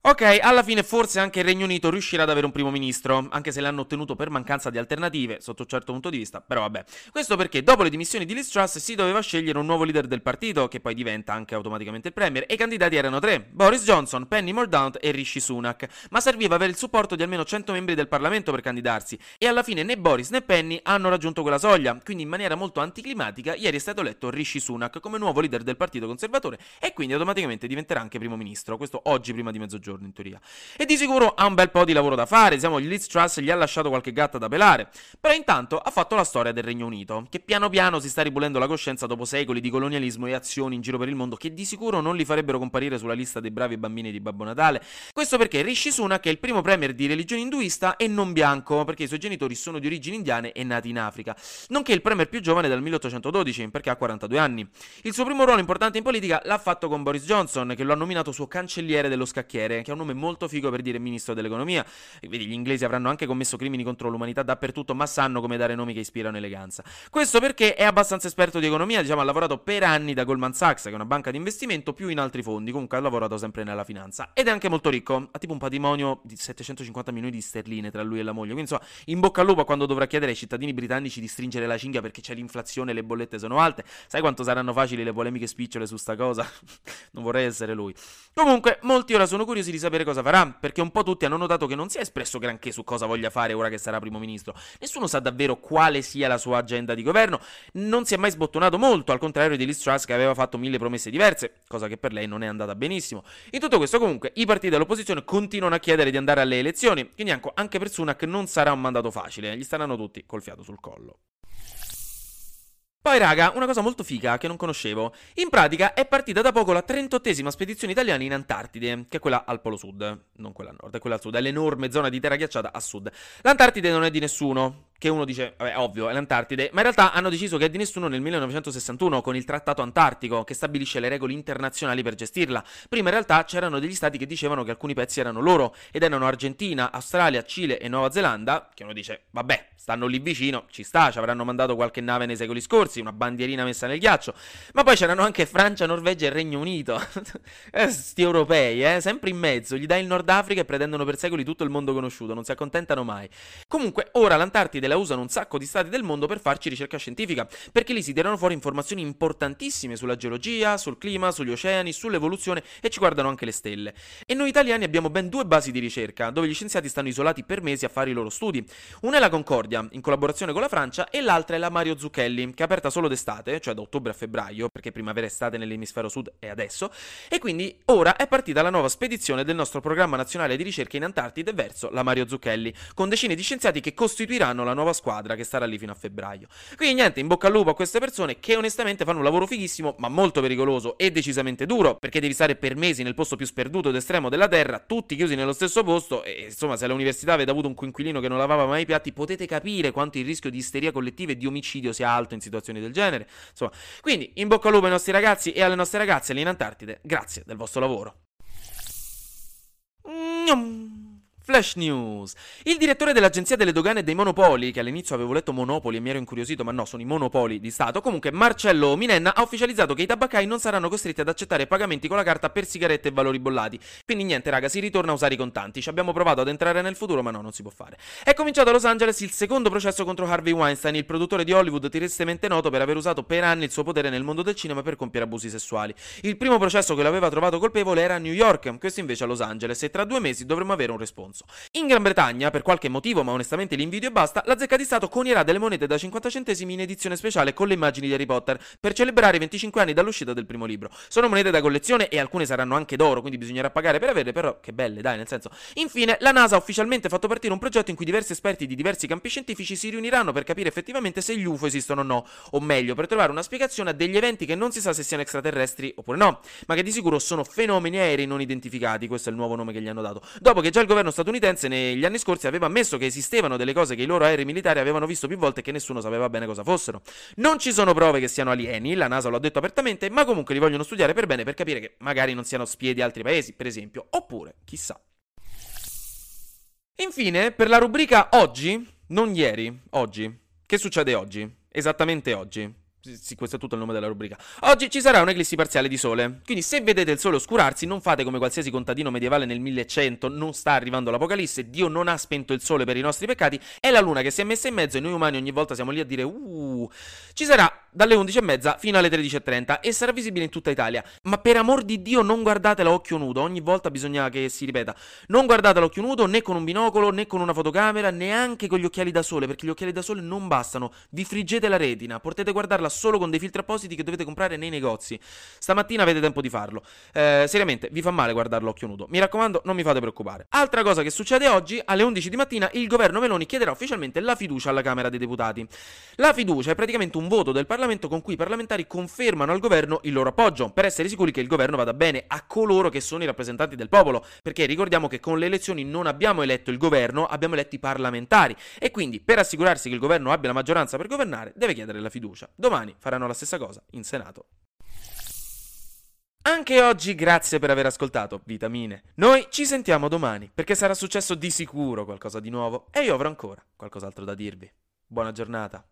Ok, alla fine forse anche il Regno Unito riuscirà ad avere un primo ministro, anche se l'hanno ottenuto per mancanza di alternative, sotto un certo punto di vista, però vabbè. Questo perché dopo le dimissioni di Liz Truss si doveva scegliere un nuovo leader del partito, che poi diventa anche automaticamente il premier, e i candidati erano tre, Boris Johnson, Penny Mordaunt e Rishi Sunak, ma serviva avere il supporto di almeno 100 membri del Parlamento per candidarsi, e alla fine né Boris né Penny hanno raggiunto quella soglia, quindi in maniera molto anticlimatica ieri è stato eletto Rishi Sunak come nuovo leader del partito conservatore e quindi automaticamente diventerà anche primo ministro, questo oggi prima di mezzogiorno in teoria. E di sicuro ha un bel po' di lavoro da fare, diciamo, Liz Truss gli ha lasciato qualche gatta da pelare, però intanto ha fatto la storia del Regno Unito, che piano piano si sta ripulendo la coscienza dopo secoli di colonialismo e azioni in giro per il mondo che di sicuro non li farebbero comparire sulla lista dei bravi bambini di Babbo Natale. Questo perché Rishi Sunak è il primo premier di religione induista e non bianco, perché i suoi genitori sono di origini indiane e nati in Africa, nonché il premier più giovane dal 1812, perché ha 42 anni. Il suo primo ruolo importante in politica l'ha fatto con Boris Johnson, che lo ha nominato suo cancelliere dello scacchiere, che è un nome molto figo per dire ministro dell'economia. Vedi, gli inglesi avranno anche commesso crimini contro l'umanità dappertutto, ma sanno come dare nomi che ispirano eleganza. Questo perché è abbastanza esperto di economia, diciamo, ha lavorato per anni da Goldman Sachs, che è una banca di investimento, più in altri fondi, comunque ha lavorato sempre nella finanza. Ed è anche molto ricco, ha tipo un patrimonio di 750 milioni di sterline tra lui e la moglie. Quindi insomma, in bocca al lupo quando dovrà chiedere ai cittadini britannici di stringere la cinghia perché c'è l'inflazione e le bollette sono alte. Sai quanto saranno facili le polemiche spicciole su sta cosa? non vorrei essere lui. Comunque, molti ora sono curiosi di sapere cosa farà, perché un po' tutti hanno notato che non si è espresso granché su cosa voglia fare ora che sarà primo ministro. Nessuno sa davvero quale sia la sua agenda di governo, non si è mai sbottonato molto, al contrario di Liz Truss che aveva fatto mille promesse diverse, cosa che per lei non è andata benissimo. In tutto questo comunque i partiti dell'opposizione continuano a chiedere di andare alle elezioni, quindi anche per Sunak non sarà un mandato facile, gli staranno tutti col fiato sul collo. Poi raga, una cosa molto figa che non conoscevo. In pratica è partita da poco la 38esima spedizione italiana in Antartide, che è quella al polo sud, non quella a nord, è quella al sud, è l'enorme zona di terra ghiacciata a sud. L'Antartide non è di nessuno, che uno dice, vabbè, ovvio, è l'Antartide, ma in realtà hanno deciso che è di nessuno nel 1961 con il Trattato Antartico, che stabilisce le regole internazionali per gestirla. Prima in realtà c'erano degli stati che dicevano che alcuni pezzi erano loro, ed erano Argentina, Australia, Cile e Nuova Zelanda, che uno dice, vabbè, stanno lì vicino, ci sta, ci avranno mandato qualche nave nei secoli scorsi, una bandierina messa nel ghiaccio, ma poi c'erano anche Francia, Norvegia e Regno Unito. eh, sti europei, eh, sempre in mezzo, gli dai il Nord Africa e pretendono per secoli tutto il mondo conosciuto, non si accontentano mai. Comunque, ora l'Antartide la usano un sacco di stati del mondo per farci ricerca scientifica, perché lì si tirano fuori informazioni importantissime sulla geologia, sul clima, sugli oceani, sull'evoluzione e ci guardano anche le stelle. E noi italiani abbiamo ben due basi di ricerca, dove gli scienziati stanno isolati per mesi a fare i loro studi. Una è la Concordia, in collaborazione con la Francia, e l'altra è la Mario Zucchelli, che è aperta solo d'estate, cioè da ottobre a febbraio, perché primavera e estate nell'emisfero sud è adesso, e quindi ora è partita la nuova spedizione del nostro programma nazionale di ricerca in Antartide verso la Mario Zucchelli, con decine di scienziati che costituiranno la nuova squadra che starà lì fino a febbraio. Quindi niente, in bocca al lupo a queste persone che onestamente fanno un lavoro fighissimo, ma molto pericoloso e decisamente duro, perché devi stare per mesi nel posto più sperduto ed estremo della Terra, tutti chiusi nello stesso posto e insomma se all'università avete avuto un coinquilino che non lavava mai i piatti, potete capire quanto il rischio di isteria collettiva e di omicidio sia alto in situazioni del genere. Insomma, quindi in bocca al lupo ai nostri ragazzi e alle nostre ragazze lì in Antartide, grazie del vostro lavoro. Mm-hmm. Flash News. Il direttore dell'Agenzia delle Dogane e dei Monopoli, che all'inizio avevo letto Monopoli e mi ero incuriosito, ma no, sono i Monopoli di Stato, comunque Marcello Minenna ha ufficializzato che i tabaccai non saranno costretti ad accettare pagamenti con la carta per sigarette e valori bollati. Quindi niente, raga, si ritorna a usare i contanti. Ci abbiamo provato ad entrare nel futuro, ma no, non si può fare. È cominciato a Los Angeles il secondo processo contro Harvey Weinstein, il produttore di Hollywood tristemente noto per aver usato per anni il suo potere nel mondo del cinema per compiere abusi sessuali. Il primo processo che l'aveva trovato colpevole era a New York, questo invece a Los Angeles, e tra due mesi dovremmo avere un responso. In Gran Bretagna per qualche motivo, ma onestamente li invidio e basta, la zecca di Stato conierà delle monete da 50 centesimi in edizione speciale con le immagini di Harry Potter per celebrare i 25 anni dall'uscita del primo libro. Sono monete da collezione e alcune saranno anche d'oro, quindi bisognerà pagare per averle, però che belle, dai, nel senso. Infine, la NASA ha ufficialmente fatto partire un progetto in cui diversi esperti di diversi campi scientifici si riuniranno per capire effettivamente se gli UFO esistono o no, o meglio, per trovare una spiegazione a degli eventi che non si sa se siano extraterrestri oppure no, ma che di sicuro sono fenomeni aerei non identificati, questo è il nuovo nome che gli hanno dato. Dopo che già il governo statunitense negli anni scorsi aveva ammesso che esistevano delle cose che i loro aerei militari avevano visto più volte e che nessuno sapeva bene cosa fossero. Non ci sono prove che siano alieni, la NASA lo ha detto apertamente, ma comunque li vogliono studiare per bene per capire che magari non siano spie di altri paesi, per esempio, oppure, chissà. Infine, per la rubrica Oggi, Non ieri, oggi. Che succede oggi? Esattamente oggi. Sì, questo è tutto il nome della rubrica. Oggi ci sarà un'eclissi parziale di sole. Quindi, se vedete il sole oscurarsi, non fate come qualsiasi contadino medievale nel 1100. Non sta arrivando l'Apocalisse. Dio non ha spento il sole per i nostri peccati. È la luna che si è messa in mezzo e noi umani ogni volta siamo lì a dire Uh. Ci sarà dalle 11.30 fino alle 13.30 e sarà visibile in tutta Italia. Ma per amor di Dio non guardatela a occhio nudo, ogni volta bisogna che si ripeta. Non guardatela a occhio nudo né con un binocolo né con una fotocamera, neanche con gli occhiali da sole, perché gli occhiali da sole non bastano. Vi friggete la retina, potete guardarla solo con dei filtri appositi che dovete comprare nei negozi. Stamattina avete tempo di farlo. Eh, seriamente, vi fa male guardarlo a occhio nudo. Mi raccomando, non mi fate preoccupare. Altra cosa che succede oggi, alle 11 di mattina, il governo Meloni chiederà ufficialmente la fiducia alla Camera dei Deputati. La fiducia è praticamente un voto del Parlamento Parlamento con cui i parlamentari confermano al governo il loro appoggio, per essere sicuri che il governo vada bene a coloro che sono i rappresentanti del popolo, perché ricordiamo che con le elezioni non abbiamo eletto il governo, abbiamo eletto i parlamentari e quindi per assicurarsi che il governo abbia la maggioranza per governare deve chiedere la fiducia. Domani faranno la stessa cosa in Senato. Anche oggi grazie per aver ascoltato Vitamine. Noi ci sentiamo domani perché sarà successo di sicuro qualcosa di nuovo e io avrò ancora qualcos'altro da dirvi. Buona giornata.